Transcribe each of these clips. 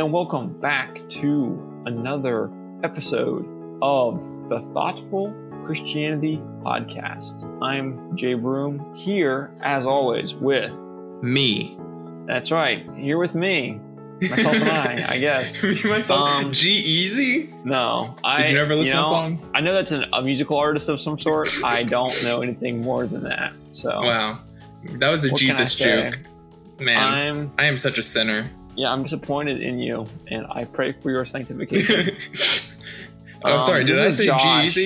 and welcome back to another episode of the Thoughtful Christianity Podcast. I'm Jay Broom here, as always, with Me. that's right, here with me, myself and I, I guess. Me, myself. Um, G-Eazy? No, I. Did you never listen to know, that song? I know that's an, a musical artist of some sort. I don't know anything more than that. So Wow. That was a What Jesus joke. Man, I'm I am such a sinner. Yeah, I'm disappointed in you, and I pray for your sanctification. oh, Um, sorry. Did I say Josh.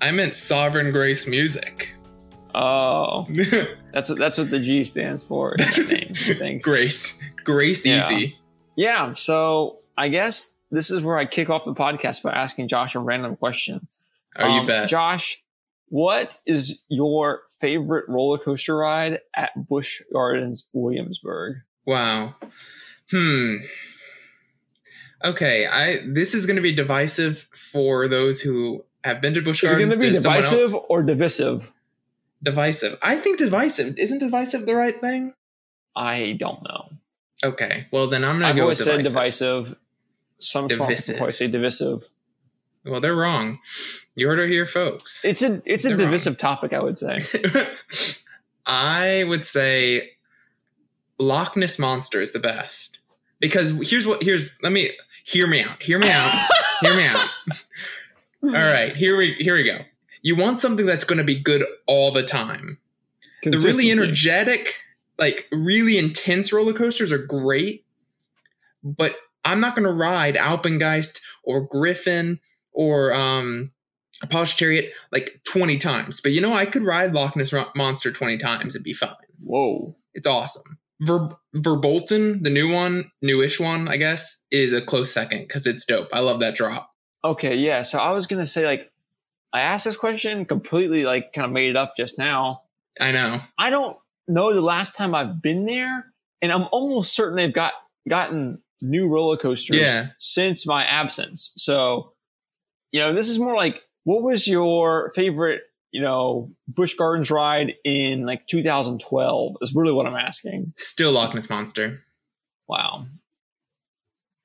I meant Sovereign Grace Music. Oh, that's what that's what the G stands for. in that name, Grace. Grace Yeah. Easy. Yeah. So I guess this is where I kick off the podcast by asking Josh a random question. Oh, you Um, bet. Josh, what is your favorite roller coaster ride at Busch Gardens, Williamsburg? Wow. Hmm. Okay, I this is going to be divisive for those who have been to Busch Is it going Gardens. to be divisive or divisive? Divisive. I think divisive. Isn't divisive the right thing? I don't know. Okay. Well, then I'm going I've to go always with said divisive. divisive. Some Divisive. people say divisive. Well, they're wrong. You heard it here, folks. It's a it's a They're wrong. divisive topic, I would say. I would say Loch Ness Monster is the best because here's what here's let me hear me out. Hear me out. hear me out. All right, here we here we go. You want something that's going to be good all the time. The really energetic, like really intense roller coasters are great, but I'm not going to ride Alpengeist or Griffon or um, Apollo Chariot like 20 times. But you know, I could ride Loch Ness Monster 20 times. It'd be fine. Whoa. It's awesome. Ver- Verbolten, the new one, newish one, I guess, is a close second because it's dope. I love that drop. Okay, yeah. So I was gonna say like I asked this question completely like kind of made it up just now. I know. I don't know the last time I've been there, and I'm almost certain they've got gotten new roller coasters Yeah. since my absence. So, you know, this is more like what was your favorite, you know, Busch Gardens ride in like 2012 is really what I'm asking. Still Loch Ness Monster. Wow.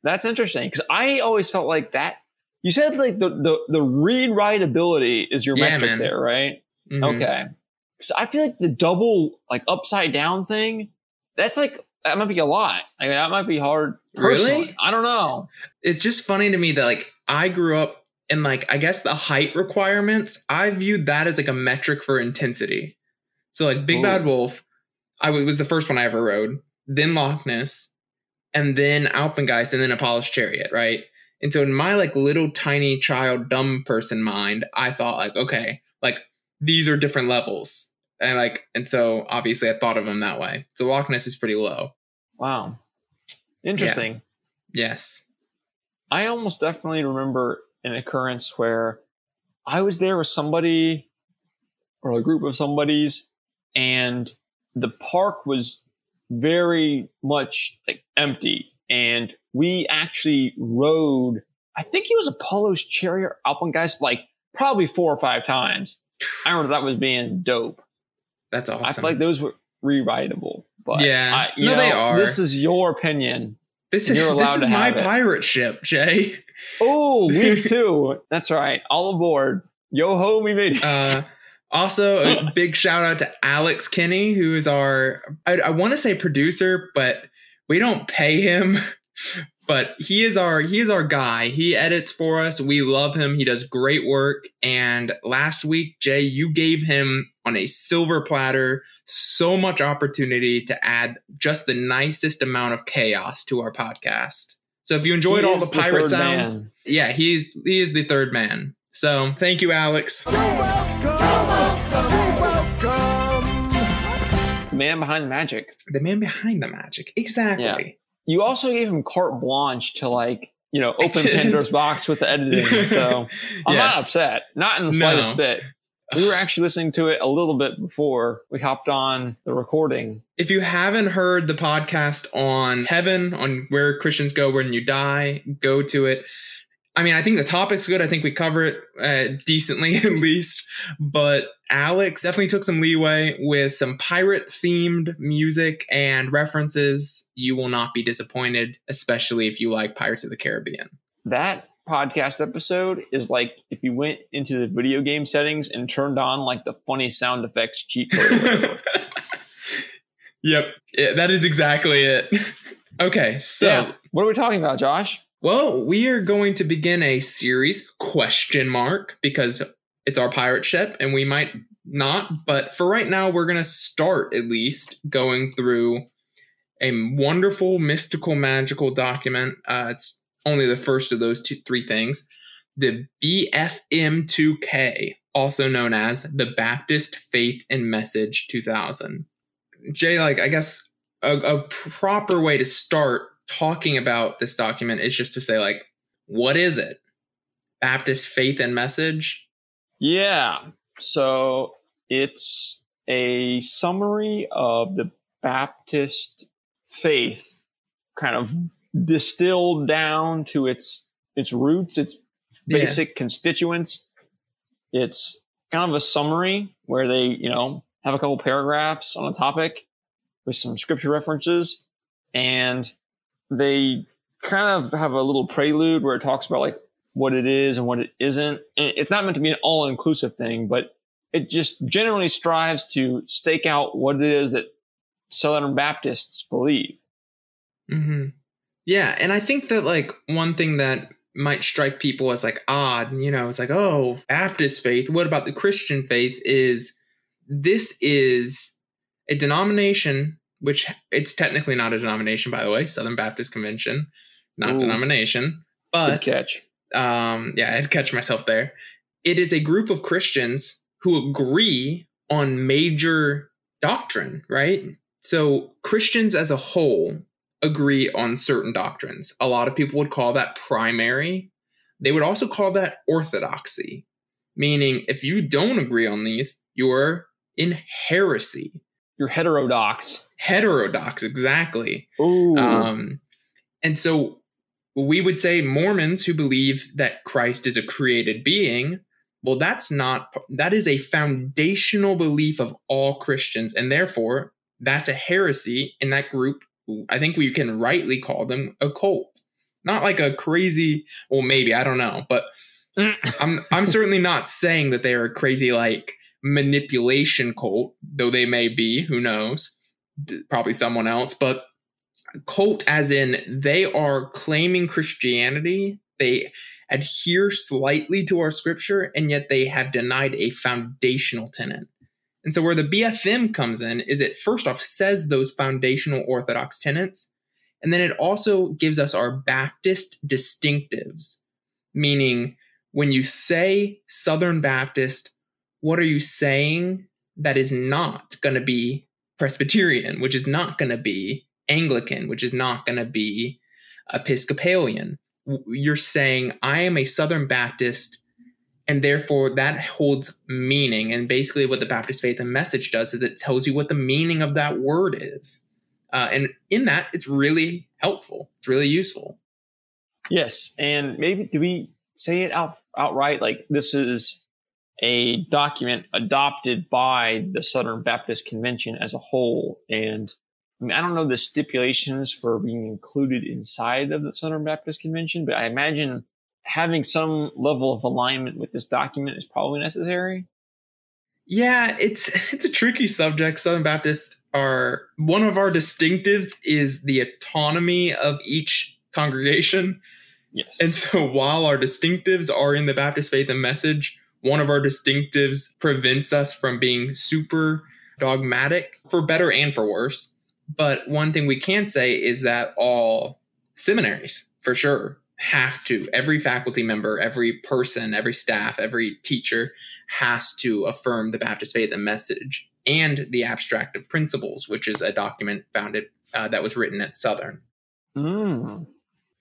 That's interesting because I always felt like that. You said like the the, the read write ability is your Yeah, metric man. there, right? Mhm. Okay. So I feel like the double like upside down thing, that's like that might be a lot. I mean, that might be hard. Personally. Really? I don't know. It's just funny to me that like I grew up in like I guess the height requirements. I viewed that as like a metric for intensity. So like Big Ooh. Bad Wolf, I was the first one I ever rode. Then Loch Ness, and then Alpengeist, and then a Apollo's Chariot, right? And so in my like little tiny child dumb person mind, I thought like, okay, like these are different levels. And like, and so obviously I thought of them that way. So Loch Ness is pretty low. Wow. Interesting. Yes. I almost definitely remember an occurrence where I was there with somebody or a group of somebody's and the park was very much like empty and we actually rode I think it was Apollo's Chariot Alpengeist like probably four or five times. I remember that was being dope. That's awesome. I feel like those were rewritable. But Yeah. I, No, know, they are. This is your opinion. This is this is my pirate ship, Jay. Oh, week two. That's right. All aboard. Yo ho, we made it. Uh, also, a big shout out to Alex Kinney, who is our I, I want to say producer, but we don't pay him. But he is our he is our guy. He edits for us. We love him. He does great work. And last week, Jay, you gave him on a silver platter so much opportunity to add just the nicest amount of chaos to our podcast. So if you enjoyed He all the pirate third sounds, man. yeah, he's he is the third man. So thank you, Alex. Man behind the magic. The man behind the magic. Exactly. Yeah. You also gave him carte blanche to like, you know, open. Pandora's box with the editing. So I'm not upset. Not in the No. slightest bit. We were actually listening to it a little bit before we hopped on the recording. If you haven't heard the podcast on heaven, on where Christians go when you die, go to it. I mean, I think the topic's good. I think we cover it uh, decently at least. But Alex definitely took some leeway with some pirate themed music and references. You will not be disappointed, especially if you like Pirates of the Caribbean. That podcast episode is like if you went into the video game settings and turned on like the funny sound effects cheat code. yep, yeah, that is exactly it. okay, so yeah. what are we talking about, Josh? Well, we are going to begin a series question mark because it's our pirate ship and we might not, but for right now we're going to start at least going through a wonderful mystical magical document. Uh, it's only the first of those two three things. The BFM2K, also known as the Baptist Faith and Message 2000. Jay, like I guess a, a proper way to start talking about this document is just to say like what is it? Baptist faith and message? Yeah. So it's a summary of the baptist faith kind of distilled down to its its roots its basic yeah. constituents. It's kind of a summary where they you know have a couple paragraphs on a topic with some scripture references and they kind of have a little prelude where it talks about like what it is and what it isn't. And it's not meant to be an all inclusive thing, but it just generally strives to stake out what it is that Southern Baptists believe. Mm-hmm. Yeah. And I think that like one thing that might strike people as like odd, you know, it's like, oh, Baptist faith. What about the Christian faith? Is this is a denomination which it's technically not a denomination, by the way, Southern Baptist Convention, not Ooh. denomination, but Good catch. Um, yeah, I had to catch myself there. It is a group of Christians who agree on major doctrine, right? So Christians as a whole agree on certain doctrines. A lot of people would call that primary. They would also call that orthodoxy, meaning if you don't agree on these, you're in heresy. You're heterodox heterodox exactly. Ooh. Um, and so we would say mormons who believe that christ is a created being well that's not that is a foundational belief of all christians and therefore that's a heresy in that group i think we can rightly call them a cult. Not like a crazy well maybe i don't know but i'm i'm certainly not saying that they are a crazy like manipulation cult though they may be who knows probably someone else, but cult as in they are claiming Christianity. They adhere slightly to our scripture, and yet they have denied a foundational tenet. And so, where the BFM comes in is it first off says those foundational Orthodox tenets, and then it also gives us our Baptist distinctives, meaning when you say Southern Baptist, what are you saying that is not going to be Presbyterian, which is not going to be Anglican, which is not going to be Episcopalian. You're saying, I am a Southern Baptist, and therefore that holds meaning. And basically, what the Baptist Faith and Message does is it tells you what the meaning of that word is. Uh, and in that, it's really helpful, it's really useful. Yes. And maybe do we say it out outright? Like, this is a document adopted by the Southern Baptist Convention as a whole. And I mean, I don't know the stipulations for being included inside of the Southern Baptist Convention, but I imagine having some level of alignment with this document is probably necessary. Yeah, it's it's a tricky subject. Southern Baptists are one of our distinctives is the autonomy of each congregation. Yes. And so while our distinctives are in the Baptist faith and message, one of our distinctives prevents us from being super dogmatic for better and for worse. But one thing we can say is that all seminaries, for sure, have to, every faculty member, every person, every staff, every teacher has to affirm the Baptist faith and message and the abstract of principles, which is a document founded uh, that was written at Southern. Mm.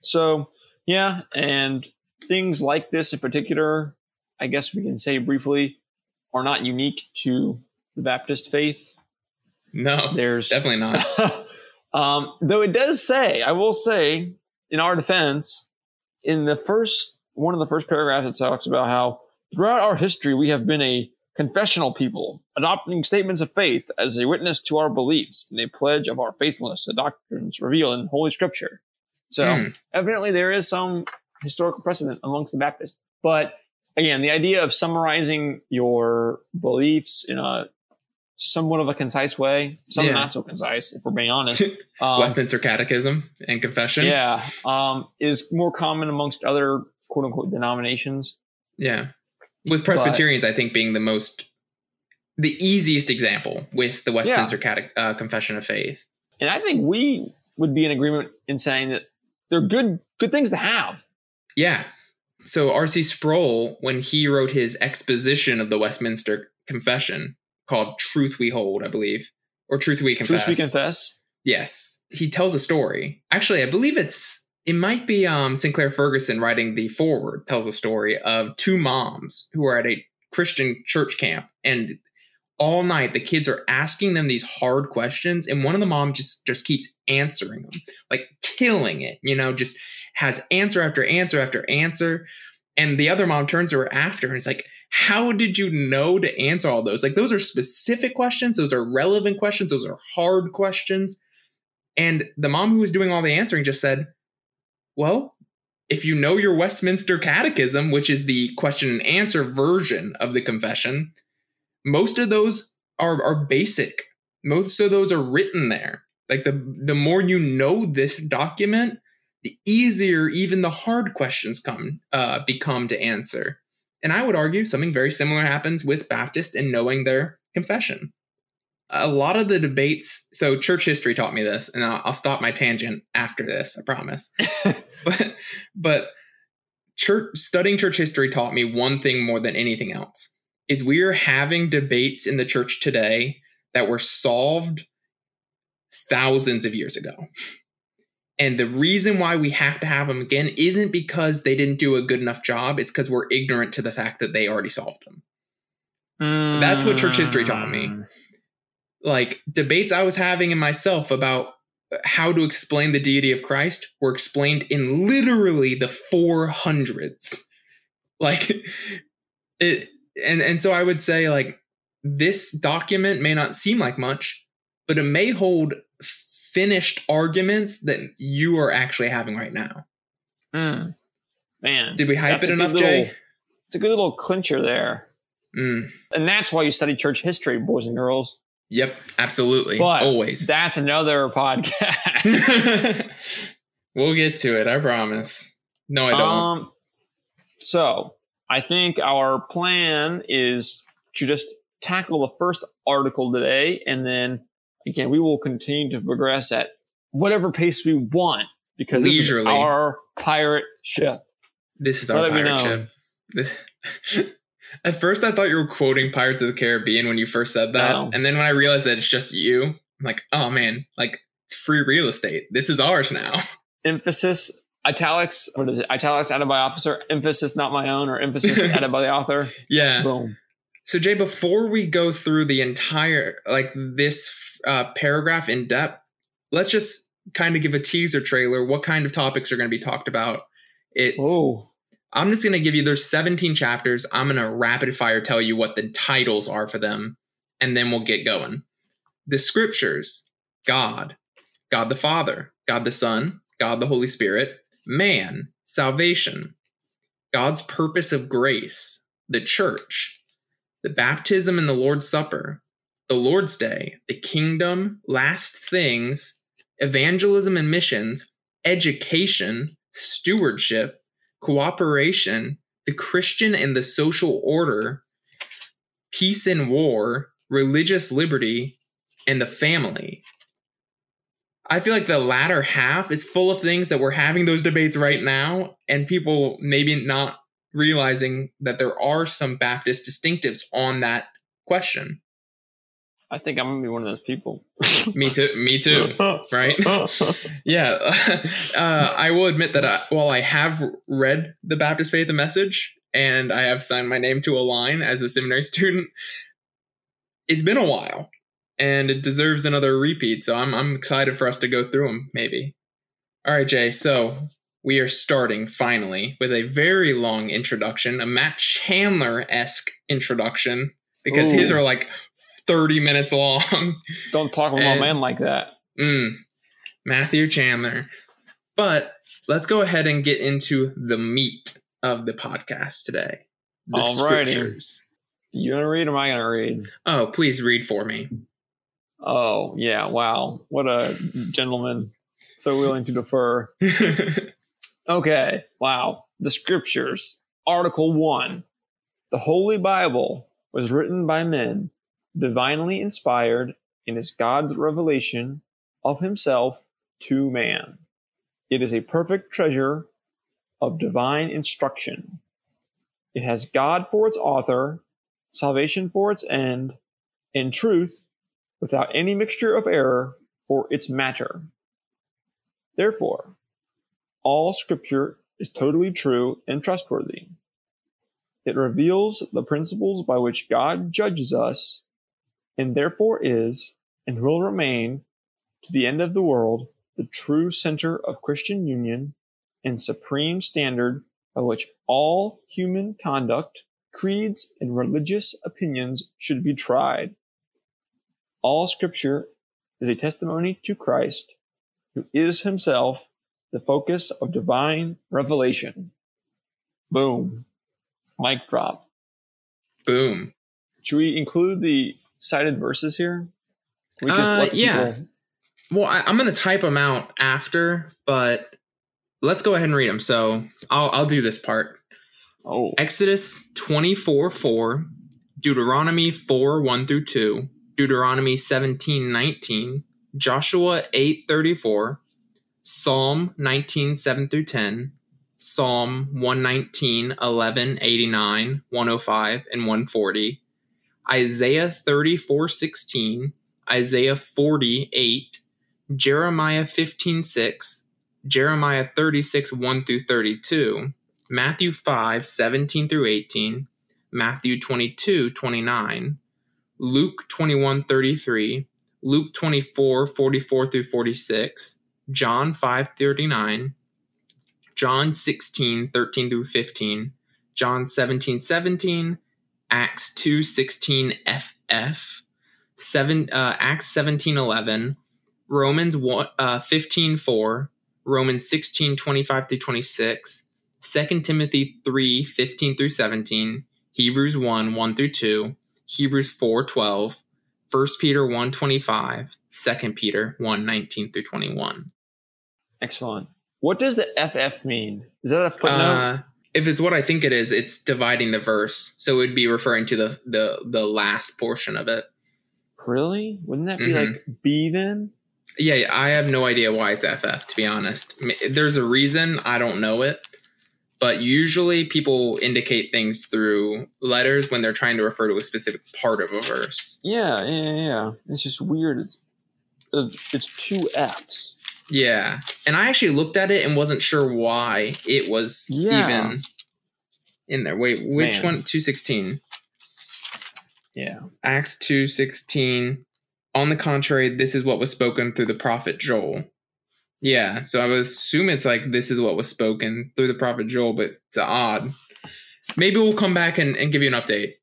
So, yeah, and things like this in particular I guess we can say briefly, are not unique to the Baptist faith. No, there's definitely not. um, though it does say, I will say, in our defense, in the first one of the first paragraphs it talks about how throughout our history we have been a confessional people, adopting statements of faith as a witness to our beliefs and a pledge of our faithfulness to doctrines revealed in Holy Scripture. So Mm. evidently there is some historical precedent amongst the Baptists. But again, the idea of summarizing your beliefs in a somewhat of a concise way, some Yeah. not so concise, if we're being honest. Um, Westminster Catechism and Confession. yeah, um, is more common amongst other quote unquote denominations. Yeah. With Presbyterians, I think being the most, the easiest example with the Westminster Cate- uh, Confession of Faith. And I think we would be in agreement in saying that they're good good things to have. Yeah. So R.C. Sproul, when he wrote his exposition of the Westminster Confession called Truth We Hold, I believe, or Truth We Confess. Truth we confess. Yes. He tells a story. Actually, I believe it's it might be um Sinclair Ferguson writing the foreword tells a story of two moms who are at a Christian church camp and all night the kids are asking them these hard questions and one of the moms just just keeps answering them like killing it you know just has answer after answer after answer. And the other mom turns to her after and is like how did you know to answer all those? Like those are specific questions those are relevant questions those are hard questions. And the mom who was doing all the answering just said well if you know your westminster catechism which is the question and answer version of the confession most of those are are basic. Most of those are written there. Like the the more you know this document, the easier even the hard questions come uh, become to answer. And I would argue something very similar happens with Baptist in knowing their confession. A lot of the debates. So church history taught me this, and I'll, I'll stop my tangent after this. I promise. but but church studying church history taught me one thing more than anything else is we are having debates in the church today that were solved thousands of years ago. And the reason why we have to have them again isn't because they didn't do a good enough job, it's because we're ignorant to the fact that they already solved them. That's what church history taught me. Mm. Like debates I was having in myself about how to explain the deity of Christ were explained in literally the 400s. Like it and and so I would say like this document may not seem like much, but it may hold finished arguments that you are actually having right now. Mm. Man, Did we hype it enough, little- Jay? It's a good little clincher there, Mm, and that's why you study church history, boys and girls. yep, absolutely. But Always. That's another podcast. we'll get to it, I promise. No, I don't. Um, so I think our plan is to just tackle the first article today, and then again we will continue to progress at whatever pace we want because this is our pirate ship. this is let our pirate ship. This At first I thought you were quoting Pirates of the Caribbean when you first said that. No. And then when I realized that it's just you, I'm like, oh man, like it's free real estate. This is ours now. Emphasis italics. What is it? Italics added by officer. Emphasis not my own, or emphasis added by the author. Yeah. Boom. So Jay, before we go through the entire like this uh, paragraph in depth, let's just kind of give a teaser trailer. What kind of topics are going to be talked about? It's Oh, I'm just going to give you there's 17 chapters. I'm going to rapid fire tell you what the titles are for them, and then we'll get going. The scriptures: God, God the Father, God the Son, God the Holy Spirit, man, salvation, God's purpose of grace, the church, the baptism and the Lord's Supper, the Lord's Day, the kingdom, last things, evangelism and missions, education, stewardship, cooperation, the Christian and the social order, peace and war, religious liberty, and the family. I feel like the latter half is full of things that we're having those debates right now, and people maybe not realizing that there are some Baptist distinctives on that question. I think I'm gonna be one of those people. Me too. Me too. Right? Yeah. uh, I will admit that I, while I have read the Baptist Faith and Message and I have signed my name to a line as a seminary student, it's been a while and it deserves another repeat. So I'm, I'm excited for us to go through them, maybe. All right, Jay. So we are starting finally with a very long introduction, a Matt Chandler esque introduction, because his are like 30 minutes long. Don't talk about And- my man like that. Mm, Matthew Chandler. But let's go ahead and get into the meat of the podcast today. The Alrighty. scriptures. You gonna read or am I gonna read? Oh, please read for me. Oh yeah, wow. What a gentleman. So willing to defer. Okay, wow. The scriptures. Article 1. The Holy Bible was written by men, divinely inspired, and is God's revelation of himself to man. It is a perfect treasure of divine instruction. It has God for its author, salvation for its end, and truth, without any mixture of error, for its matter. Therefore, all scripture is totally true and trustworthy. It reveals the principles by which God judges us, and therefore is, and will remain, to the end of the world, the true center of Christian union and supreme standard by which all human conduct, creeds, and religious opinions should be tried. All scripture is a testimony to Christ, who is himself the focus of divine revelation. Boom. Mic drop. Boom. Should we include the cited verses here? We Uh, let the yeah. people- Well, I, I'm going to type them out after, but let's go ahead and read them. So I'll, I'll do this part. Oh, Exodus 24 4, Deuteronomy 4 1 through 2, Deuteronomy 17 19, Joshua 8 34, Psalm 19 7 through 10, Psalm 119 11 89, 105, and 140, Isaiah 34 16, Isaiah 48, Jeremiah 15 6, Jeremiah 36 1 through 32, Matthew 5, 17 through 18, Matthew 22, 29, Luke 21, 33, Luke 24, 44 through 46, John 5, 39, John 16, 13 through 15, John 17, 17, Acts 2, 16 FF, 7, uh, Acts 17, 11, Romans 1, uh, 15, 4, Romans 16, 25 through 26, 2 Timothy 3 15 through 17, Hebrews 1 1 through 2, Hebrews 4 12, 1 Peter 1 25, 2 Peter 1 19 through 21. excellent. What does the FF mean? Is that a footnote? Uh, if it's what I think it is, it's dividing the verse. So it would be referring to the, the, the last portion of it. really? Wouldn't that be Mhm. like B then? Yeah, yeah, I have no idea why it's FF, to be honest. There's a reason, I don't know it. But usually people indicate things through letters when they're trying to refer to a specific part of a verse. Yeah, yeah, yeah. It's just weird. It's uh, it's two F's. Yeah. And I actually looked at it and wasn't sure why it was Yeah. even in there. Wait, which Man. one? 216. Yeah. Acts 216. On the contrary, this is what was spoken through the prophet Joel. Yeah, so I would assume it's like this is what was spoken through the prophet Joel, but it's odd. Maybe we'll come back and, and give you an update.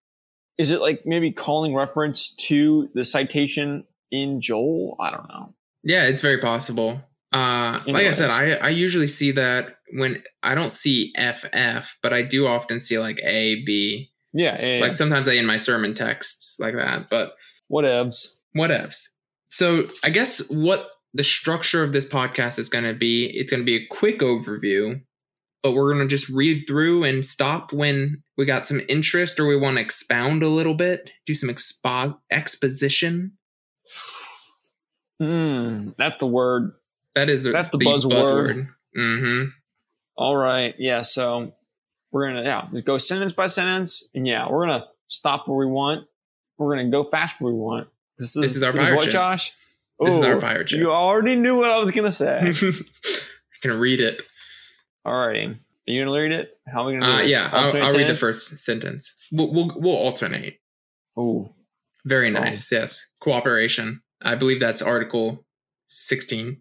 Is it like maybe calling reference to the citation in Joel? I don't know. Yeah, it's very possible. Uh, like I said, I, I usually see that when I don't see FF, but I do often see like A, B. Yeah, yeah, yeah. Like sometimes I in my sermon texts like that, but whatevs. whatevs. So I guess what the structure of this podcast is going to be, it's going to be a quick overview, but we're going to just read through and stop when we got some interest or we want to expound a little bit, do some expo- exposition. Mm, that's the word. That is That's the buzzword. Mm-hmm. All right. Yeah. So we're gonna yeah just go sentence by sentence, and yeah, we're gonna stop where we want. We're gonna go fast where we want. This is This is our this pirate what. Josh? This is our Ooh, pirate ship. You already knew what I was gonna say. I can read it. All righty. Are you gonna read it? How are we gonna do Uh, this? yeah, I'll, Alternate I'll read the first sentence. We'll, we'll, we'll alternate. Oh, Very Strong. nice. Yes. Cooperation. I believe that's Article 16.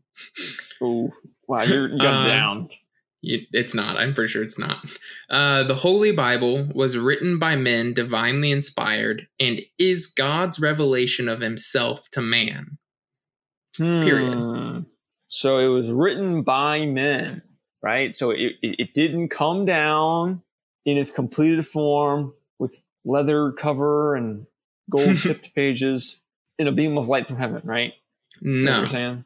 Oh, Wow, you're Uh, down. It's not. I'm pretty sure it's not. Uh, the Holy Bible was written by men divinely inspired and is God's revelation of himself to man. Period. Hmm. So it was written by men, right? So it, it, didn't come down in its completed form with leather cover and gold tipped pages in a beam of light from heaven, right? No, it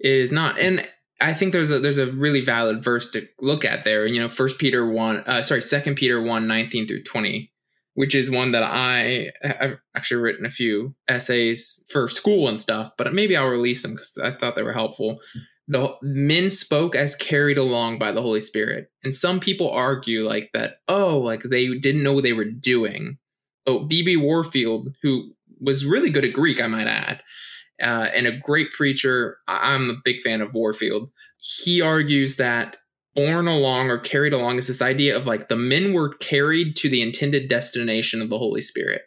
is not. And I think there's a there's a really valid verse to look at there. You know, First Peter one, uh, sorry, Second Peter one, 19 through twenty, which is one that I I've actually written a few essays for school and stuff, but maybe I'll release them because I thought they were helpful. The men spoke as carried along by the Holy Spirit, and some people argue like that. Oh, like they didn't know what they were doing. Oh, B.B. Warfield, who was really good at Greek, I might add uh, and a great preacher. I'm a big fan of Warfield. He argues that borne along or carried along is this idea of like the men were carried to the intended destination of the Holy Spirit,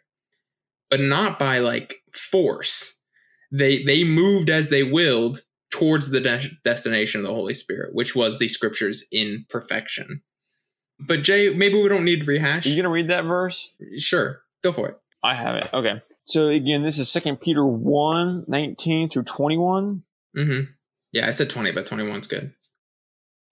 but not by like force. They they moved as they willed towards the de- destination of the Holy Spirit, which was the scriptures in perfection. But Jay, maybe we don't need to rehash. Are you gonna read that verse? Sure, go for it. I have it. Okay. So again, this is Second Peter 1, 19 through 21. Mm-hmm. Yeah, I said 20, but 21's good.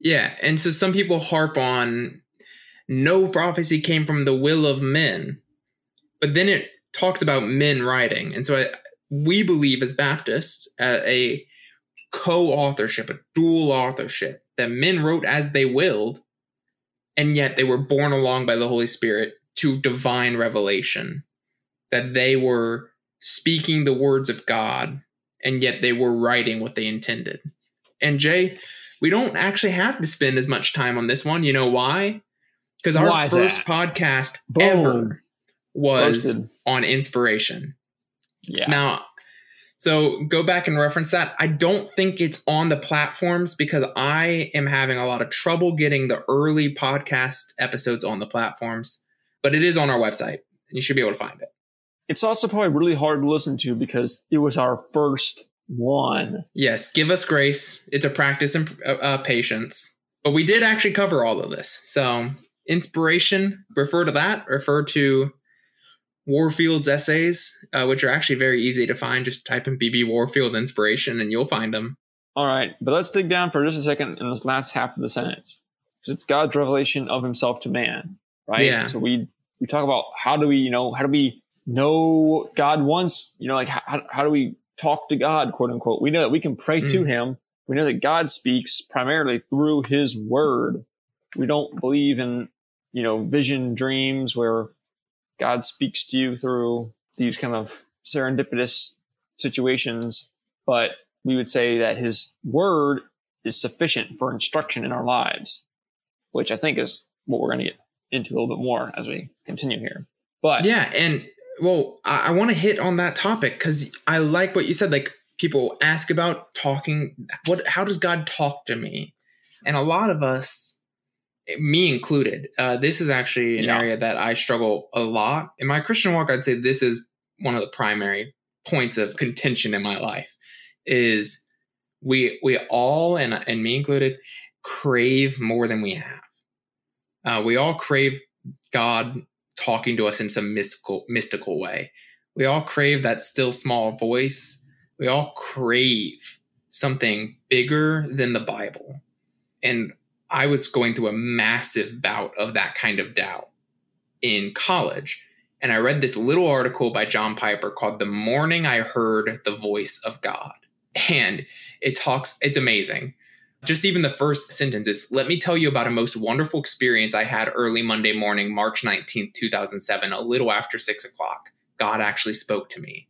Yeah, and so some people harp on no prophecy came from the will of men, but then it talks about men writing. And so I, we believe as Baptists uh, a co authorship, a dual authorship, that men wrote as they willed, and yet they were borne along by the Holy Spirit to divine revelation that they were speaking the words of God and yet they were writing what they intended. And Jay, we don't actually have to spend as much time on this one. You know why? Because our Why first that? podcast Boom. ever was Roasted. on inspiration. Yeah. Now, so go back and reference that. I don't think it's on the platforms because I am having a lot of trouble getting the early podcast episodes on the platforms, but it is on our website. and You should be able to find it. it's also probably really hard to listen to because it was our first one. Yes, give us grace. It's a practice in uh, uh, patience. But we did actually cover all of this. So, inspiration, refer to that. Refer to Warfield's essays, uh, which are actually very easy to find. Just type in BB Warfield inspiration and you'll find them. All right, but let's dig down for just a second in this last half of the sentence. Because it's God's revelation of himself to man, right? Yeah. So we we talk about how do we, you know, how do we know God once, you know, like how, how do we talk to God, quote unquote? We know that we can pray to Mm. him. We know that God speaks primarily through his word. We don't believe in, you know, vision dreams where God speaks to you through these kind of serendipitous situations, but we would say that his word is sufficient for instruction in our lives, which I think is what we're going to get into a little bit more as we continue here. But Yeah, and well, I, I want to hit on that topic because I like what you said. Like people ask about talking. What? How does God talk to me? And a lot of us, me included, uh, this is actually an Yeah. area that I struggle a lot in my Christian walk. I'd say this is one of the primary points of contention in my life. Is we we all and and me included crave more than we have. Uh, we all crave God talking to us in some mystical mystical way. We all crave that still small voice. We all crave something bigger than the Bible. And I was going through a massive bout of that kind of doubt in college. And I read this little article by John Piper called The Morning I Heard the Voice of God. And it talks, it's amazing. Just even the first sentence is Let me tell you about a most wonderful experience I had early Monday morning, March 19th, 2007, a little after six o'clock. God actually spoke to me.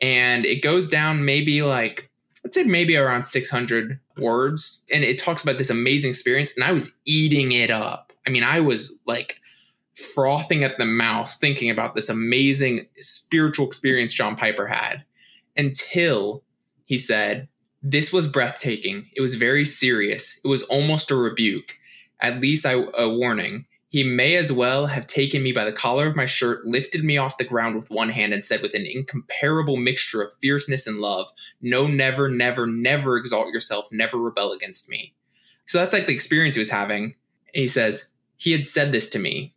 And it goes down maybe like I'd say maybe around 600 words. And it talks about this amazing experience. And I was eating it up. I mean, I was like frothing at the mouth thinking about this amazing spiritual experience John Piper had until he said, This was breathtaking. It was very serious. It was almost a rebuke, at least I, a warning. He may as well have taken me by the collar of my shirt, lifted me off the ground with one hand, and said with an incomparable mixture of fierceness and love, No, never, never, never exalt yourself, never rebel against me. So that's like the experience he was having. And he says, He had said this to me.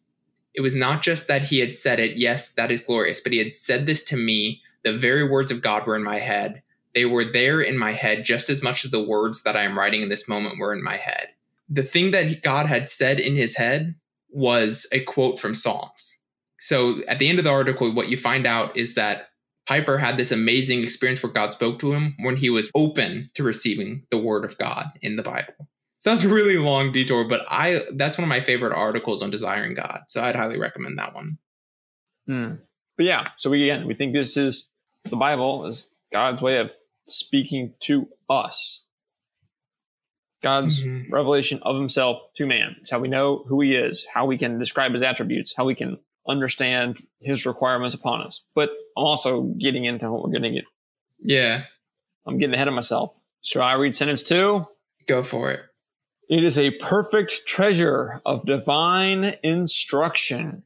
It was not just that he had said it, yes, that is glorious, but he had said this to me. The very words of God were in my head. They were there in my head just as much as the words that I am writing in this moment were in my head. The thing that God had said in his head was a quote from Psalms. So at the end of the article, what you find out is that Piper had this amazing experience where God spoke to him when he was open to receiving the word of God in the Bible. So that's a really long detour, but I that's one of my favorite articles on desiring God. So I'd highly recommend that one. Hmm. But yeah, so we again we think this is the Bible is God's way of speaking to us. God's mm-hmm. revelation of himself to man. It's how we know who he is, how we can describe his attributes, how we can understand his requirements upon us. But I'm also getting into what we're getting at. Yeah. I'm getting ahead of myself. Shall I read sentence two? Go for it. It is a perfect treasure of divine instruction.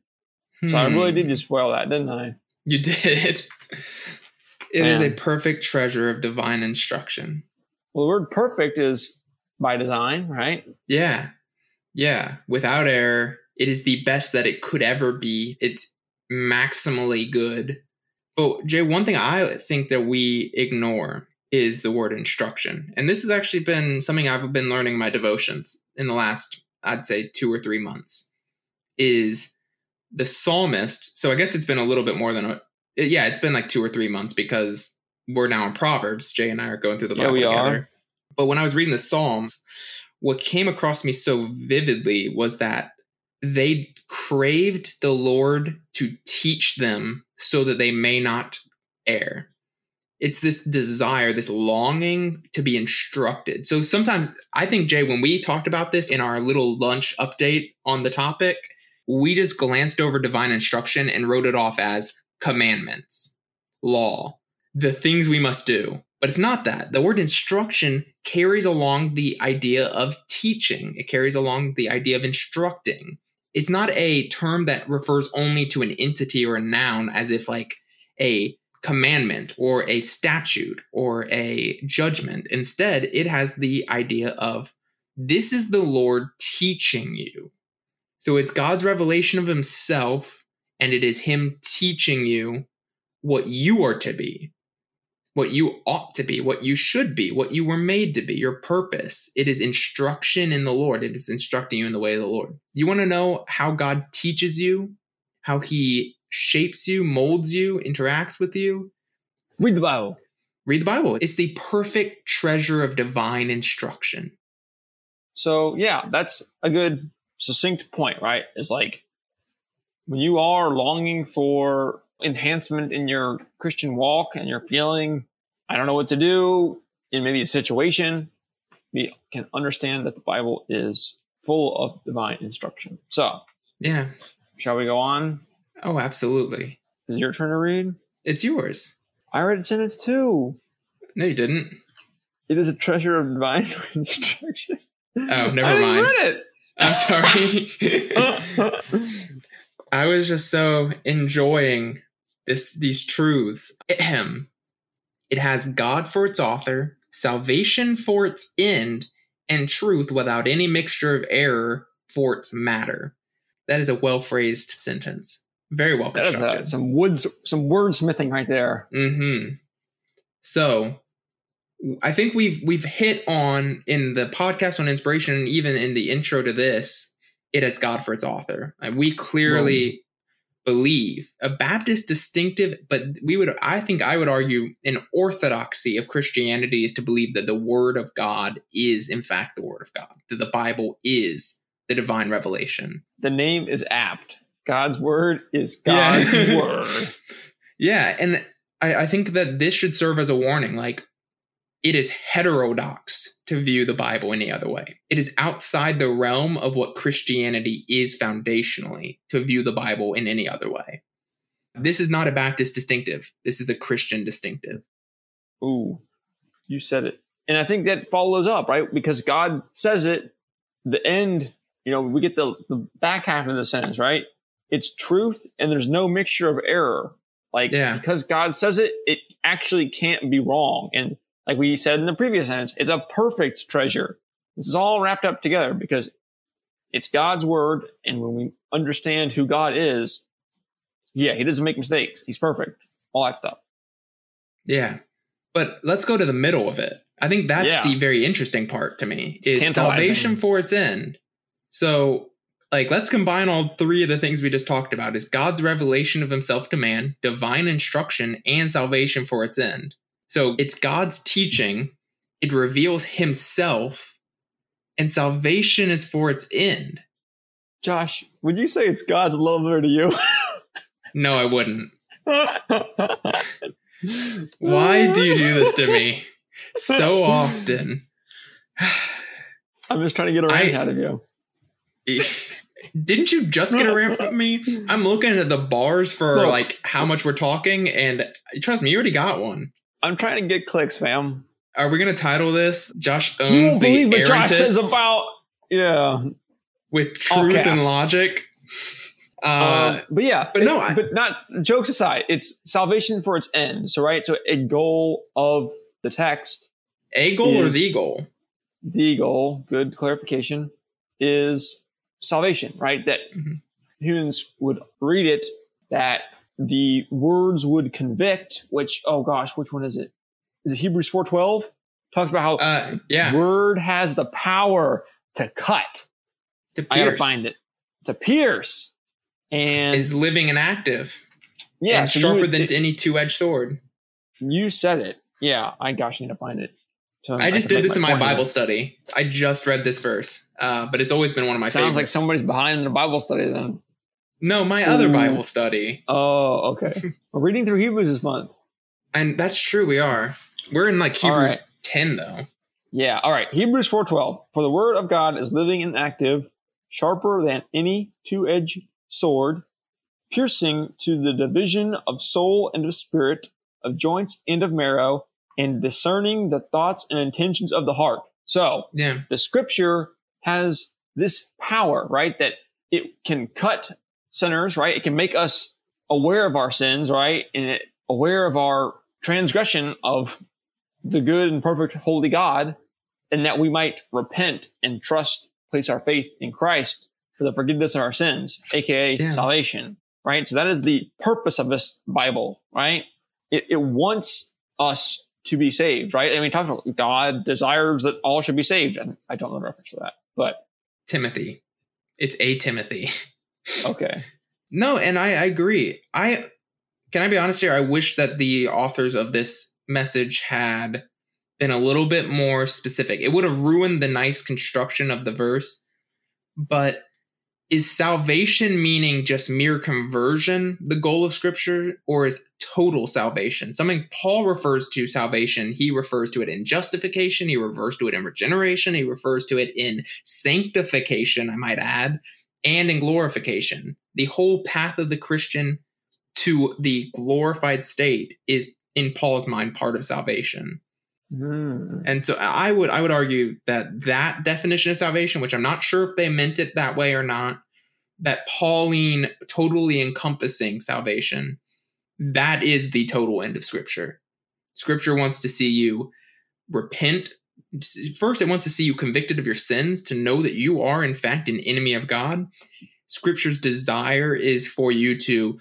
Hmm. So I really did just spoil that, didn't I? You did. It Man. is a perfect treasure of divine instruction. Well, the word perfect is by design, right? Yeah. Yeah. Without error, it is the best that it could ever be. It's maximally good. Oh, Jay, one thing I think that we ignore is the word instruction. And this has actually been something I've been learning in my devotions in the last, I'd say, two or three months. Is the psalmist, so I guess it's been a little bit more than a, yeah, it's been like two or three months because we're now in Proverbs. Jay and I are going through the Bible yeah, together. Are. But when I was reading the Psalms, what came across me so vividly was that they craved the Lord to teach them so that they may not err. It's this desire, this longing to be instructed. So sometimes I think, Jay, when we talked about this in our little lunch update on the topic, we just glanced over divine instruction and wrote it off as commandments, law, the things we must do. But it's not that. The word instruction carries along the idea of teaching, it carries along the idea of instructing. It's not a term that refers only to an entity or a noun as if like a commandment or a statute or a judgment. Instead, it has the idea of this is the Lord teaching you. So it's God's revelation of himself, and it is him teaching you what you are to be what you ought to be, what you should be, what you were made to be, your purpose. It is instruction in the Lord. It is instructing you in the way of the Lord. You want to know how God teaches you, how he shapes you, molds you, interacts with you? Read the Bible. Read the Bible. It's the perfect treasure of divine instruction. So, yeah, that's a good succinct point, right? It's like when you are longing for enhancement in your Christian walk and you're feeling, I don't know what to do in maybe a situation, we can understand that the Bible is full of divine instruction. So, yeah. Shall we go on? Oh, absolutely. Is it your turn to read? It's yours. I read a sentence too. No, you didn't. It is a treasure of divine instruction. Oh, never I mind. Read it. I'm sorry. I was just so enjoying this these truths. Ahem. It has God for its author, salvation for its end, and truth without any mixture of error for its matter. That is a well phrased sentence. Very well constructed. That is a, some woods, some wordsmithing right there. Hmm. So, I think we've we've hit on in the podcast on inspiration, and even in the intro to this, it has God for its author. And we clearly believe a baptist distinctive but we would i think i would argue an orthodoxy of christianity is to believe that the word of god is in fact the word of god that the bible is the divine revelation the name is apt god's word is god's yeah. word yeah and I, I think that this should serve as a warning like it is heterodox to view the Bible any other way. It is outside the realm of what Christianity is foundationally to view the Bible in any other way. This is not a Baptist distinctive. This is a Christian distinctive. Ooh, you said it. And I think that follows up, right? Because God says it, the end, you know, we get the, the back half of the sentence, right? It's truth and there's no mixture of error. Like, Yeah. because God says it, it actually can't be wrong. And like we said in the previous sentence, it's a perfect treasure. This is all wrapped up together because it's God's word. And when we understand who God is, yeah, he doesn't make mistakes. He's perfect. All that stuff. Yeah. But let's go to the middle of it. I think that's Yeah. the very interesting part to me It's is salvation for its end. So like let's combine all three of the things we just talked about is God's revelation of himself to man, divine instruction, and salvation for its end. So it's God's teaching, it reveals himself, and salvation is for its end. Josh, would you say it's God's love letter to you? No, I wouldn't. Why do you do this to me so often? I'm just trying to get a rant I- out of you. Didn't you just get a rant from me? I'm looking at the bars for like how much we're talking, and trust me, you already got one. I'm trying to get clicks, fam. Are we gonna title this "Josh You owns won't the believe what Josh says about yeah. with truth and logic"? Uh, um, but yeah, but it- no, I- but not jokes aside. It's salvation for its end. So right, so a goal of the text, a goal or the goal? the goal. Good clarification is salvation. Right, that Mhm. humans would read it that the words would convict. Which oh gosh, which one is it? Is it Hebrews four twelve? Talks about how Uh, yeah, word has the power to cut. to I gotta find it. To pierce. And is living and active, yeah, and so sharper than it- any two-edged sword. you said it. Yeah, I gosh, need to find it. So I just can did this in my Bible study. I just read this verse, uh, but it's always been one of my. Sounds like somebody's behind in the Bible study then. No, my other Bible study. Oh, okay. We're reading through Hebrews this month. And that's true, we are. We're in like Hebrews right. 10, though. Yeah, all right. Hebrews 4:12. For the word of God is living and active, sharper than any two-edged sword, piercing to the division of soul and of spirit, of joints and of marrow, and discerning the thoughts and intentions of the heart. So, Yeah. the scripture has this power, right? That it can cut sinners, right? It can make us aware of our sins, right? And it, aware of our transgression of the good and perfect holy God, and that we might repent and trust, place our faith in Christ for the forgiveness of our sins, aka Yeah. salvation, right? So that is the purpose of this Bible, right? It, it wants us to be saved, right? I mean, talk about God desires that all should be saved, and I don't know the reference for that, but Timothy. It's a Timothy. okay. No, and I, I agree. I can I be honest here? I wish that the authors of this message had been a little bit more specific. It would have ruined the nice construction of the verse. But is salvation meaning just mere conversion the goal of scripture or is total salvation something paul refers to salvation he refers to it in justification he refers to it in regeneration he refers to it in sanctification i might add and in glorification the whole path of the christian to the glorified state is in paul's mind part of salvation Hmm. and so I would I would argue that that definition of salvation, which I'm not sure if they meant it that way or not, that Pauline totally encompassing salvation, that is the total end of Scripture. Scripture wants to see you repent. First, it wants to see you convicted of your sins to know that you are in fact an enemy of God. Scripture's desire is for you to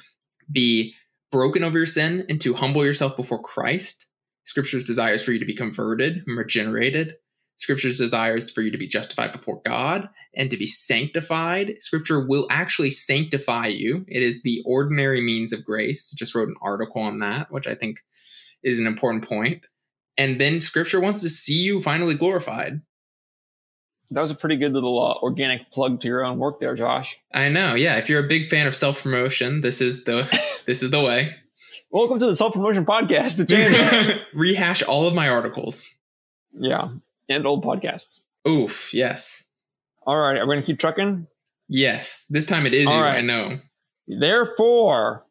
be broken of your sin and to humble yourself before Christ. Scripture's desire is for you to be converted, and regenerated. Scripture's desire is for you to be justified before God and to be sanctified. Scripture will actually sanctify you. It is the ordinary means of grace. Just wrote an article on that, which I think is an important point. And then Scripture wants to see you finally glorified. That was a pretty good little uh, organic plug to your own work there, Josh. I know, yeah. If you're a big fan of self promotion, this is the this is the way. Welcome to the Self Promotion Podcast. Change. Rehash all of my articles. Yeah. And old podcasts. Oof, yes. All right. Are we going to keep trucking? Yes. This time it is All you, right. I know. Therefore,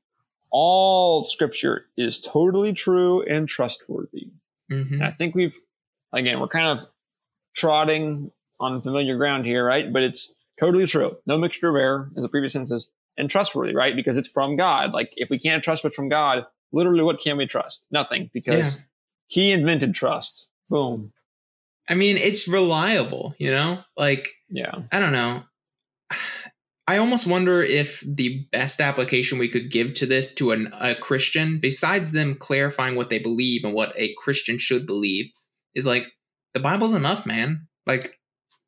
all scripture is totally true and trustworthy. Hmm I think we've, again, we're kind of trotting on familiar ground here, right? But it's totally true. No mixture of error, as the previous sentence says, and trustworthy, right? Because it's from God. Like, if we can't trust what's from God, literally, what can we trust? Nothing, because Yeah. He invented trust. Boom. I mean, it's reliable, you know? Like, Yeah. I don't know. I almost wonder if the best application we could give to this to an, a Christian, besides them clarifying what they believe and what a Christian should believe, is like the Bible's enough, man. Like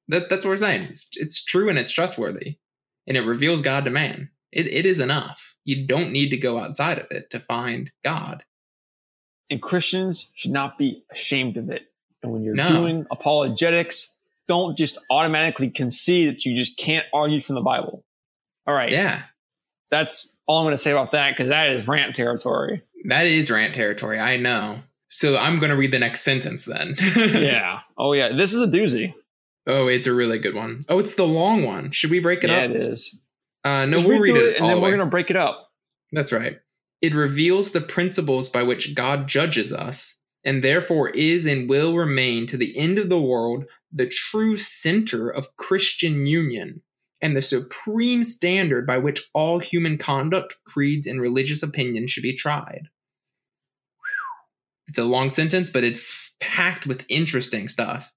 that, that's what we're saying. It's, it's true and it's trustworthy, and it reveals God to man. It, it is enough. You don't need to go outside of it to find God. And Christians should not be ashamed of it. And when you're No. doing apologetics, don't just automatically concede that you just can't argue from the Bible. All right. Yeah, That's all I'm going to say about that because that is rant territory. that is rant territory. I know. So I'm going to read the next sentence then. yeah. Oh, yeah. This is a doozy. Oh, it's a really good one. Oh, it's the long one. Should we break it yeah, up? Yeah, it is. Uh, no, Just we'll read through it, and all then the we're going to break it up. That's right. It reveals the principles by which God judges us, and therefore is and will remain to the end of the world the true center of Christian union and the supreme standard by which all human conduct, creeds, and religious opinions should be tried. It's a long sentence, but it's packed with interesting stuff.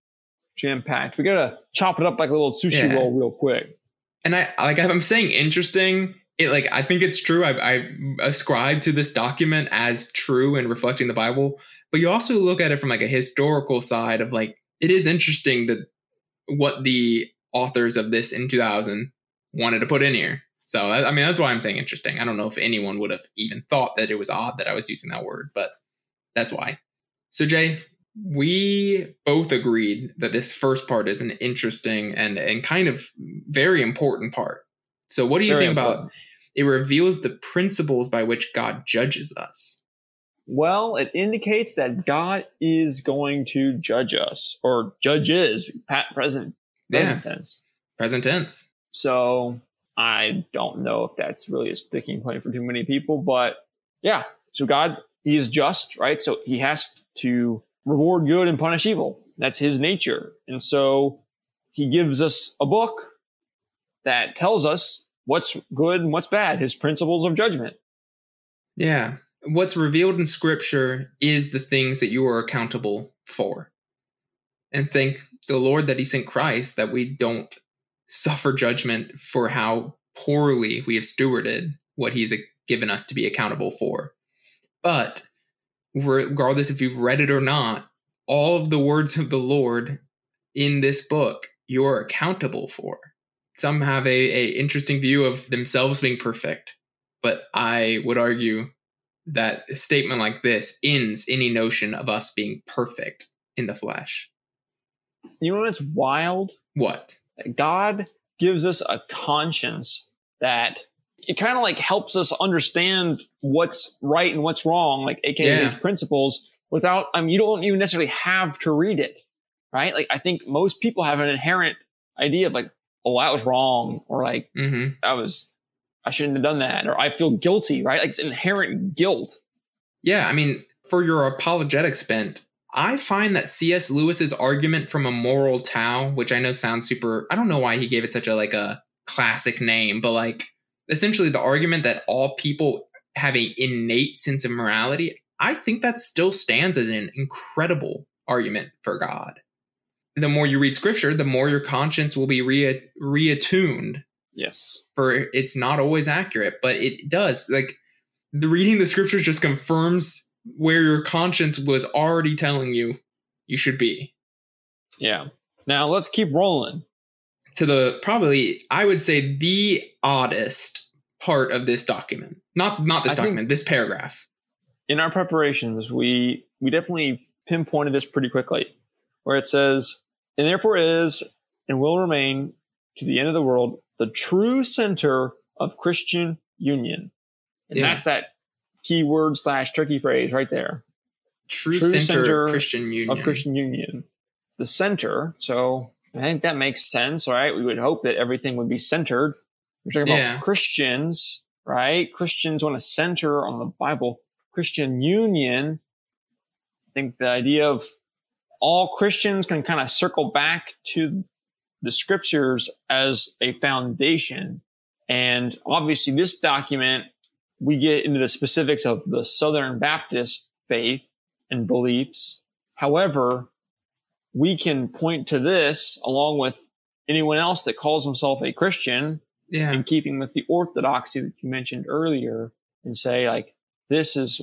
Jam packed. We got to chop it up like a little sushi Yeah. roll real quick. and I like if I'm saying interesting, it like I think it's true. I, I ascribe to this document as true and reflecting the Bible, but you also look at it from like a historical side of like it is interesting that what the authors of this in 2000 wanted to put in here. So I mean that's why I'm saying interesting. I don't know if anyone would have even thought that it was odd that I was using that word, but that's why. So Jay, we both agreed that this first part is an interesting and and kind of very important part. So what do you Very think about it reveals the principles by which God judges us? Well, it indicates that God is going to judge us or judges, pat present, present tense. Present tense. So I don't know if that's really a sticking point for too many people, but yeah. So God, He is just, right? So He has to reward good and punish evil. That's His nature, and so He gives us a book that tells us what's good and what's bad. His principles of judgment. Yeah. What's revealed in scripture is the things that you are accountable for. And thank the Lord that He sent Christ that we don't suffer judgment for how poorly we have stewarded what He's given us to be accountable for. But regardless if you've read it or not, all of the words of the Lord in this book you're accountable for. Some have a, a interesting view of themselves being perfect, but I would argue that a statement like this ends any notion of us being perfect in the flesh. You know what's wild? What? God gives us a conscience that it kind of like helps us understand what's right and what's wrong, like aka Yeah. his principles, without I mean you don't even necessarily have to read it. Right? Like I think most people have an inherent idea of like, oh, that was wrong, or like hmm that was I shouldn't have done that, or I feel guilty, right? Like it's inherent guilt. Yeah, I mean, for your apologetics bent, I find that C.S. Lewis's argument from a moral Tao, which I know sounds super, I don't know why he gave it such a like a classic name, but like essentially the argument that all people have an innate sense of morality, I think that still stands as an incredible argument for God. The more you read scripture, the more your conscience will be re- reattuned Yes. for it's not always accurate, but it does. Like the reading the scriptures just confirms where your conscience was already telling you you should be. Yeah. Now let's keep rolling. To the probably I would say the oddest part of this document. Not not this I document, this paragraph. in our preparations, we we definitely pinpointed this pretty quickly, where it says, "And therefore is and will remain to the end of the world the true center of Christian union." And Yeah. that's that keyword slash turkey phrase right there True, True center, center of Christian union. of Christian union. the center. So I think that makes sense, right? We would hope that everything would be centered. We're talking Yeah. about Christians, right? Christians want to center on the Bible. Christian union. I think the idea of all Christians can kind of circle back to the scriptures as a foundation. And obviously, this document, we get into the specifics of the Southern Baptist faith and beliefs. However, we can point to this along with anyone else that calls himself a Christian Yeah. in keeping with the orthodoxy that you mentioned earlier and say like this is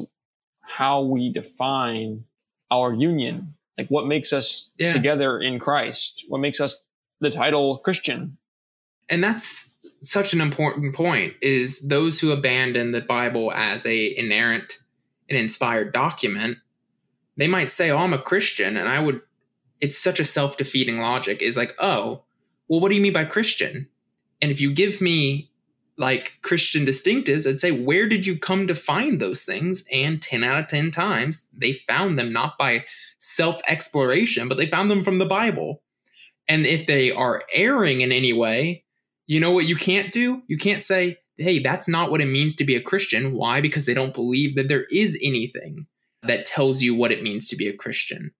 how we define our union like what makes us Yeah. together in christ what makes us the title christian and that's such an important point is those who abandon the bible as a inerrant and inspired document they might say oh i'm a christian and i would it's such a self-defeating logic is like oh well what do you mean by christian? And if you give me like christian distinctives i'd say where did you come to find those things? And 10 out of 10 times they found them not by self-exploration but they found them from the bible. And if they are erring in any way you know what you can't do? You can't say, hey, that's not what it means to be a Christian. Why? Because they don't believe that there is anything that tells you what it means to be a Christian.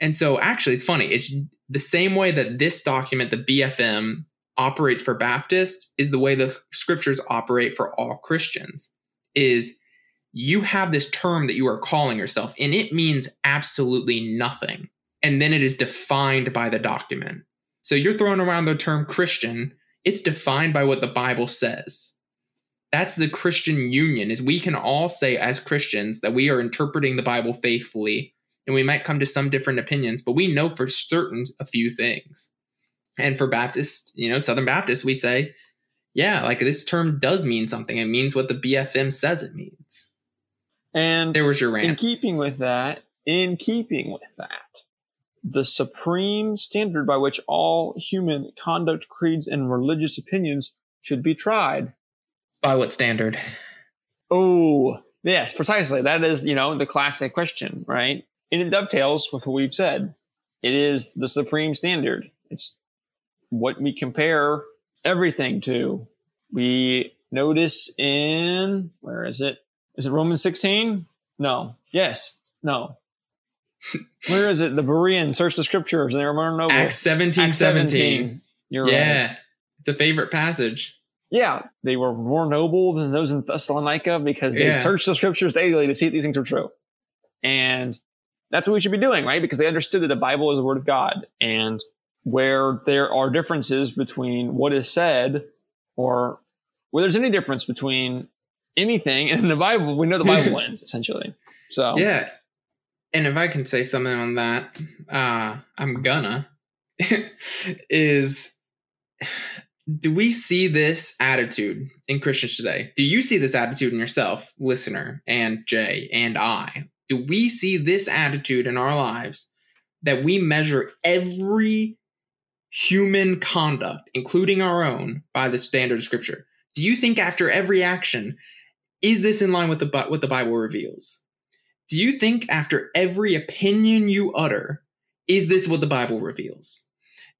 And so actually, it's funny. It's the same way that this document, the BFM, operates for Baptists, is the way the scriptures operate for all Christians. Is you have this term that you are calling yourself, and it means absolutely nothing. And then it is defined by the document. So you're throwing around the term Christian it's defined by what the bible says. That's the christian union is we can all say as christians that we are interpreting the bible faithfully and we might come to some different opinions but we know for certain a few things. And for baptists you know southern baptists we say yeah like this term does mean something. It means what the bfm says it means. And there was your rant. in keeping with that in keeping with that the supreme standard by which all human conduct creeds and religious opinions should be tried by what standard Oh, yes, precisely. That is, you know, the classic question, right? And it dovetails with what we've said. It is the supreme standard. It's what we compare everything to. We notice in, where is it? Is it Romans 16? No. Yes. No. Where is it? The Bereans search the scriptures and they were more noble. acts 17 Acts 17 You're right. yeah it's a favorite passage Yeah, they were more noble than those in Thessalonica because they Yeah. searched the scriptures daily to see if these things were true. And that's what we should be doing, right? Because they understood that the Bible is the word of God. And where there are differences between what is said or where there's any difference between anything in the Bible, we know the Bible wins, essentially. So, Yeah. And if I can say something on that, uh, I'm gonna, is do we see this attitude in Christians today? Do you see this attitude in yourself, listener, and Jay and I? Do we see this attitude in our lives that we measure every human conduct, including our own, by the standard of Scripture? Do you think after every action, is this in line with the what the Bible reveals? Do you think after every opinion you utter, is this what the Bible reveals?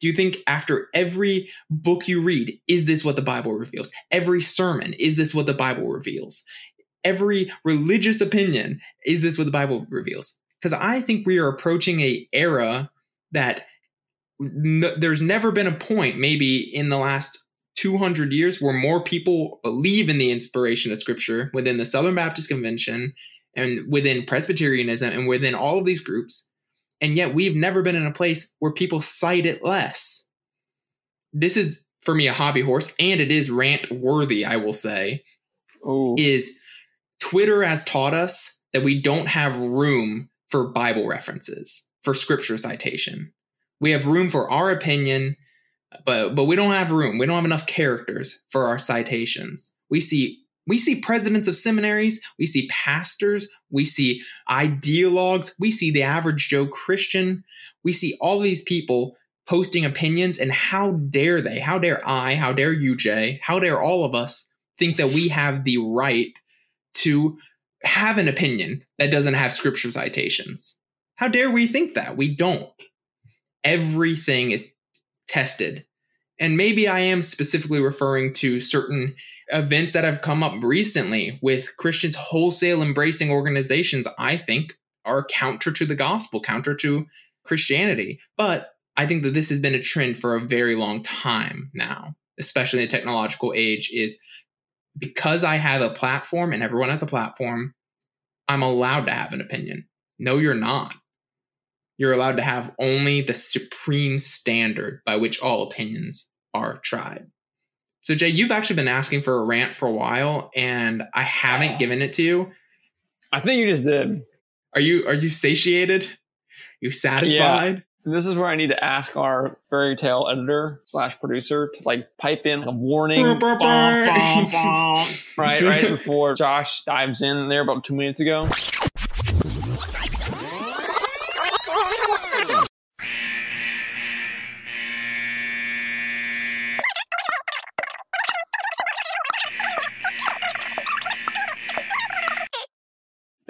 Do you think after every book you read, is this what the Bible reveals? Every sermon, is this what the Bible reveals? Every religious opinion, is this what the Bible reveals? Because I think we are approaching a era that n- there's never been a point, maybe in the last 200 years, where more people believe in the inspiration of Scripture within the Southern Baptist Convention and within Presbyterianism and within all of these groups. And yet we've never been in a place where people cite it less. This is for me a hobby horse, and it is rant worthy, I will say, oh, is Twitter has taught us that we don't have room for Bible references, for scripture citation. We have room for our opinion, but but we don't have room. We don't have enough characters for our citations. We see we see presidents of seminaries, we see pastors, we see ideologues, we see the average Joe Christian, we see all these people posting opinions, and how dare they? How dare I? How dare you, Jay? How dare all of us think that we have the right to have an opinion that doesn't have scripture citations? How dare we think that? We don't. everything is tested. And maybe I am specifically referring to certain events that have come up recently with Christians wholesale embracing organizations, I think are counter to the gospel, counter to Christianity. But I think that this has been a trend for a very long time now, especially in the technological age, is because I have a platform and everyone has a platform, I'm allowed to have an opinion. No, you're not. You're allowed to have only the supreme standard by which all opinions are tribe. So, Jay, you've actually been asking for a rant for a while, and I haven't given it to you. I think you just did. Are you are you satiated? Are You satisfied? Yeah. This is where I need to ask our fairy tale editor slash producer to like pipe in a warning, burr, burr, burr. right, right before Josh dives in there about two minutes ago.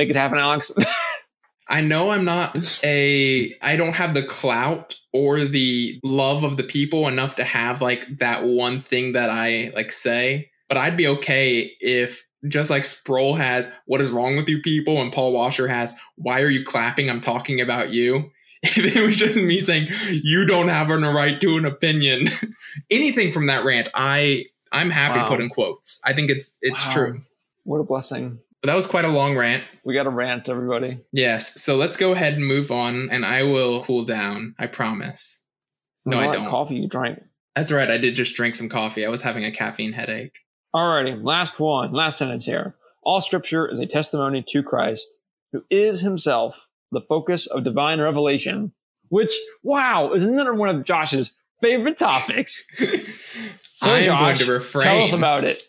Make it happen, Alex. I know I'm not a I don't have the clout or the love of the people enough to have like that one thing that I like say, but I'd be okay if just like Sproul has what is wrong with you people and Paul Washer has why are you clapping I'm talking about you. If it was just me saying you don't have a right to an opinion, anything from that rant, I I'm happy wow. to put in quotes. I think it's it's wow. true. What a blessing. But that was quite a long rant. We got a rant, everybody. Yes. So let's go ahead and move on, and I will cool down. I promise. No, I don't. Coffee you drank. That's right. I did just drink some coffee. I was having a caffeine headache. Alrighty. Last one. Last sentence here. All scripture is a testimony to Christ, who is himself the focus of divine revelation. Which, wow, is another one of Josh's favorite topics. so, I Josh, tell us about it.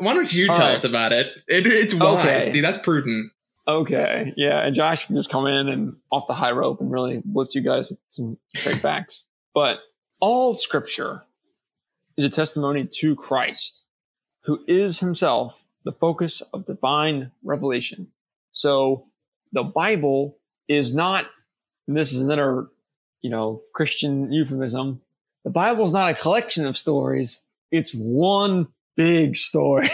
Why don't you All tell right. us about it? it it's wise. Okay. See, that's prudent. Okay. Yeah. And Josh can just come in and off the high rope and really blitz you guys with some straight facts. But all scripture is a testimony to Christ, who is himself the focus of divine revelation. So the Bible is not, this is another, you know, Christian euphemism. The Bible is not a collection of stories. It's one big story.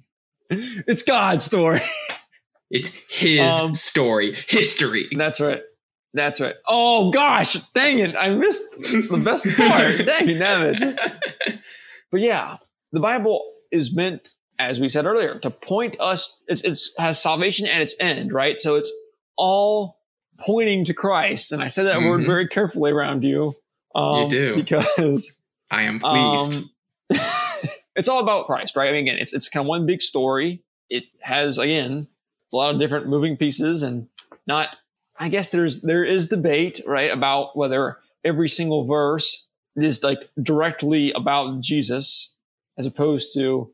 it's God's story. It's his um, story, history. That's right. That's right. Oh gosh, dang it! I missed the best part. dang it, But yeah, the Bible is meant, as we said earlier, to point us. It's, it's has salvation at its end, right? So it's all pointing to Christ. And I said that mm-hmm. word very carefully around you. Um, you do because I am pleased. Um, it's all about Christ, right? I mean, again, it's it's kind of one big story. It has again a lot of different moving pieces, and not. I guess there's there is debate, right, about whether every single verse is like directly about Jesus, as opposed to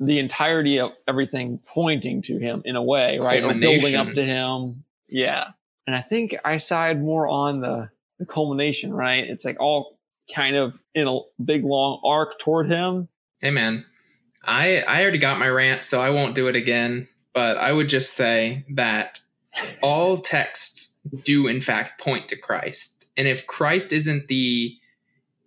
the entirety of everything pointing to him in a way, right, or building up to him. Yeah, and I think I side more on the the culmination, right? It's like all kind of in a big long arc toward him Hey man, I I already got my rant, so I won't do it again. But I would just say that all texts do in fact point to Christ. And if Christ isn't the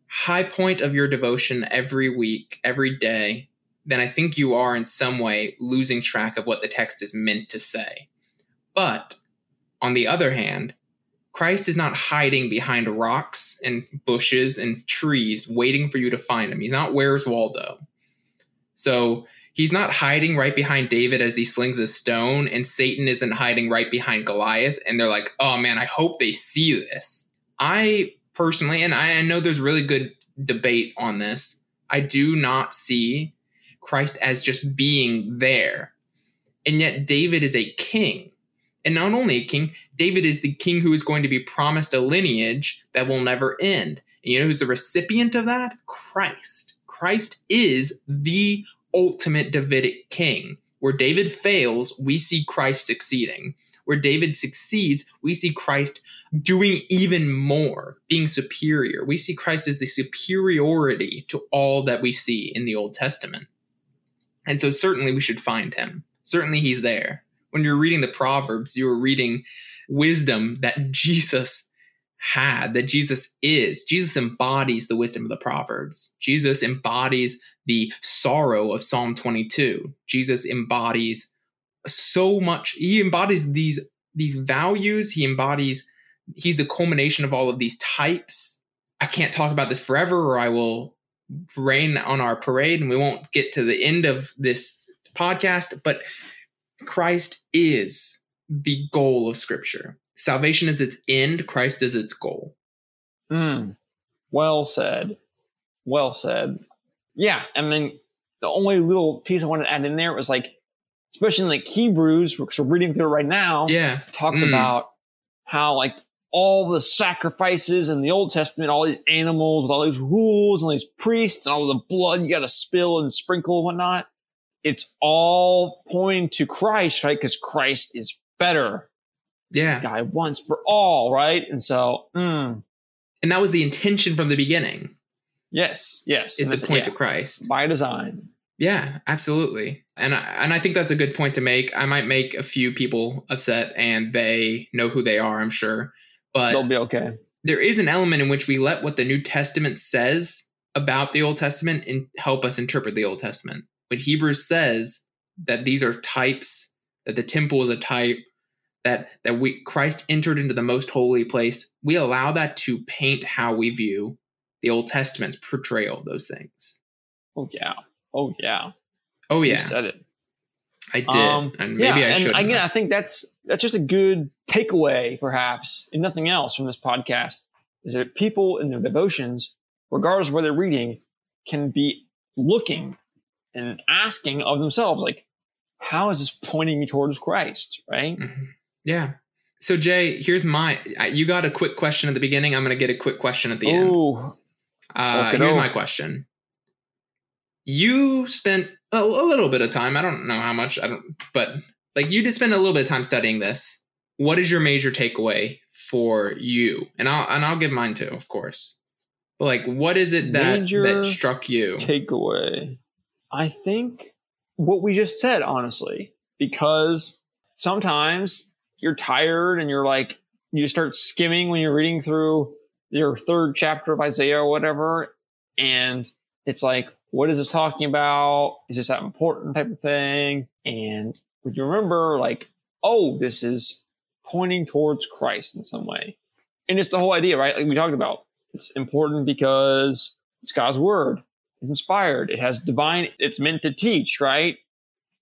high point of your devotion every week, every day, then I think you are in some way losing track of what the text is meant to say. But on the other hand, Christ is not hiding behind rocks and bushes and trees waiting for you to find him. He's not Where's Waldo. So he's not hiding right behind David as he slings a stone, and Satan isn't hiding right behind Goliath. And they're like, oh man, I hope they see this. I personally, and I know there's really good debate on this, I do not see Christ as just being there. And yet, David is a king. And not only a king, David is the king who is going to be promised a lineage that will never end. And you know who's the recipient of that? Christ. Christ is the ultimate Davidic king. Where David fails, we see Christ succeeding. Where David succeeds, we see Christ doing even more, being superior. We see Christ as the superiority to all that we see in the Old Testament. And so, certainly, we should find him. Certainly, he's there when you're reading the Proverbs, you are reading wisdom that Jesus had, that Jesus is. Jesus embodies the wisdom of the Proverbs. Jesus embodies the sorrow of Psalm 22. Jesus embodies so much. He embodies these these values. He embodies. He's the culmination of all of these types. I can't talk about this forever, or I will rain on our parade, and we won't get to the end of this podcast. But Christ is the goal of Scripture. Salvation is its end. Christ is its goal. Mm, well said. Well said. Yeah, I mean, the only little piece I wanted to add in there was like, especially in like Hebrews, because we're reading through it right now. Yeah, talks mm. about how like all the sacrifices in the Old Testament, all these animals with all these rules and these priests and all the blood you got to spill and sprinkle and whatnot. It's all pointing to Christ, right? Because Christ is better. Yeah. Guy once for all, right? And so, mm. and that was the intention from the beginning. Yes, yes. Is the point yeah, to Christ by design. Yeah, absolutely. And I, and I think that's a good point to make. I might make a few people upset, and they know who they are. I'm sure, but they'll be okay. There is an element in which we let what the New Testament says about the Old Testament and help us interpret the Old Testament. When Hebrews says that these are types, that the temple is a type, that that we Christ entered into the most holy place, we allow that to paint how we view the Old Testament's portrayal of those things. Oh yeah. Oh yeah. Oh yeah. You said it. I did, um, and maybe yeah, I should. Again, have. I think that's that's just a good takeaway, perhaps, and nothing else from this podcast is that people in their devotions, regardless of where they're reading, can be looking and asking of themselves, like, how is this pointing me towards Christ? Right? Mm-hmm. Yeah. So Jay, here's my. You got a quick question at the beginning. I'm going to get a quick question at the Ooh, end. Uh, here's my question. You spent a, a little bit of time. I don't know how much. I don't, but like you did spend a little bit of time studying this. What is your major takeaway for you? And I'll and I'll give mine too, of course. But like, what is it that major that struck you? Takeaway. I think what we just said, honestly, because sometimes you're tired and you're like you start skimming when you're reading through your third chapter of Isaiah or whatever. And it's like, what is this talking about? Is this that important type of thing? And would you remember like, oh, this is pointing towards Christ in some way. And it's the whole idea, right? Like we talked about. It's important because it's God's word. Inspired. It has divine, it's meant to teach, right?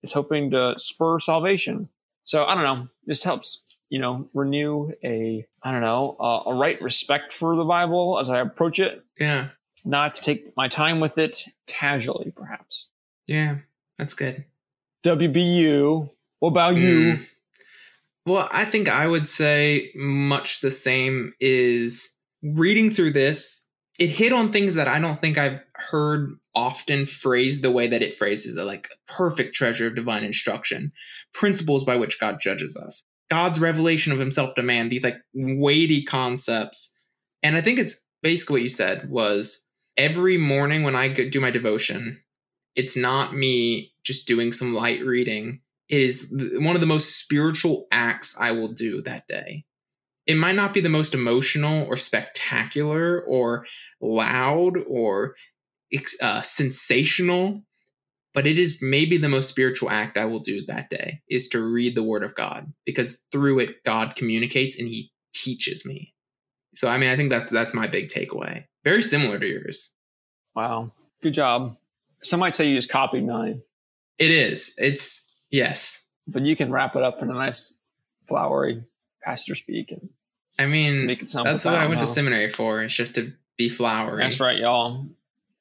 It's hoping to spur salvation. So I don't know. This helps you know, renew a, I don't know, uh, a right respect for the Bible as I approach it. Yeah. Not to take my time with it casually, perhaps. Yeah, that's good. WBU. What about mm. you? Well, I think I would say much the same is reading through this, it hit on things that I don't think I've heard often phrased the way that it phrases like perfect treasure of divine instruction, principles by which God judges us. God's revelation of himself to man, these like weighty concepts. And I think it's basically what you said was every morning when I do my devotion, it's not me just doing some light reading. It is one of the most spiritual acts I will do that day. It might not be the most emotional or spectacular or loud or uh, sensational, but it is maybe the most spiritual act I will do that day is to read the word of God because through it God communicates and he teaches me. So I mean I think that's that's my big takeaway. Very similar to yours. Wow. Good job. Some might say you just copied mine. It is. It's yes. But you can wrap it up in a nice flowery pastor speak and I mean make it sound that's what I went to seminary for. It's just to be flowery. That's right, y'all.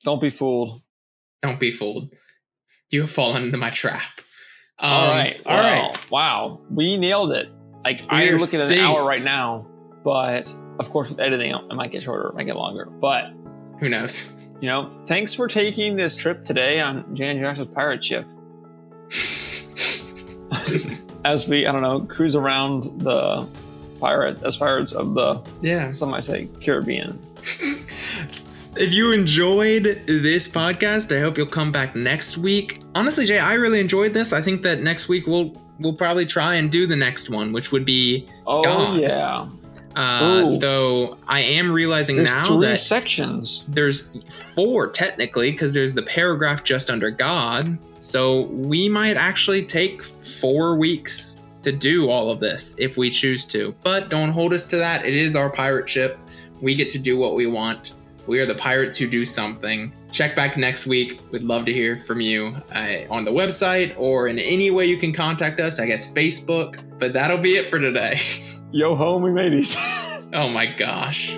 Don't be fooled. Don't be fooled. You have fallen into my trap. Um, all right. All well, right. Wow. We nailed it. Like we I'm looking at an hour right now, but of course with editing it might get shorter, it might get longer. But who knows? You know, thanks for taking this trip today on Jan Jackson's pirate ship. as we, I don't know, cruise around the pirate as pirates of the yeah, some might say Caribbean. If you enjoyed this podcast, I hope you'll come back next week. Honestly, Jay, I really enjoyed this. I think that next week we'll we'll probably try and do the next one, which would be Oh God. yeah. Uh, though I am realizing There's now three that sections. there's four technically because there's the paragraph just under God. So we might actually take four weeks to do all of this if we choose to. But don't hold us to that. It is our pirate ship. We get to do what we want. We are the pirates who do something. Check back next week. We'd love to hear from you uh, on the website or in any way you can contact us. I guess Facebook. But that'll be it for today. Yo ho, we mateys. oh my gosh.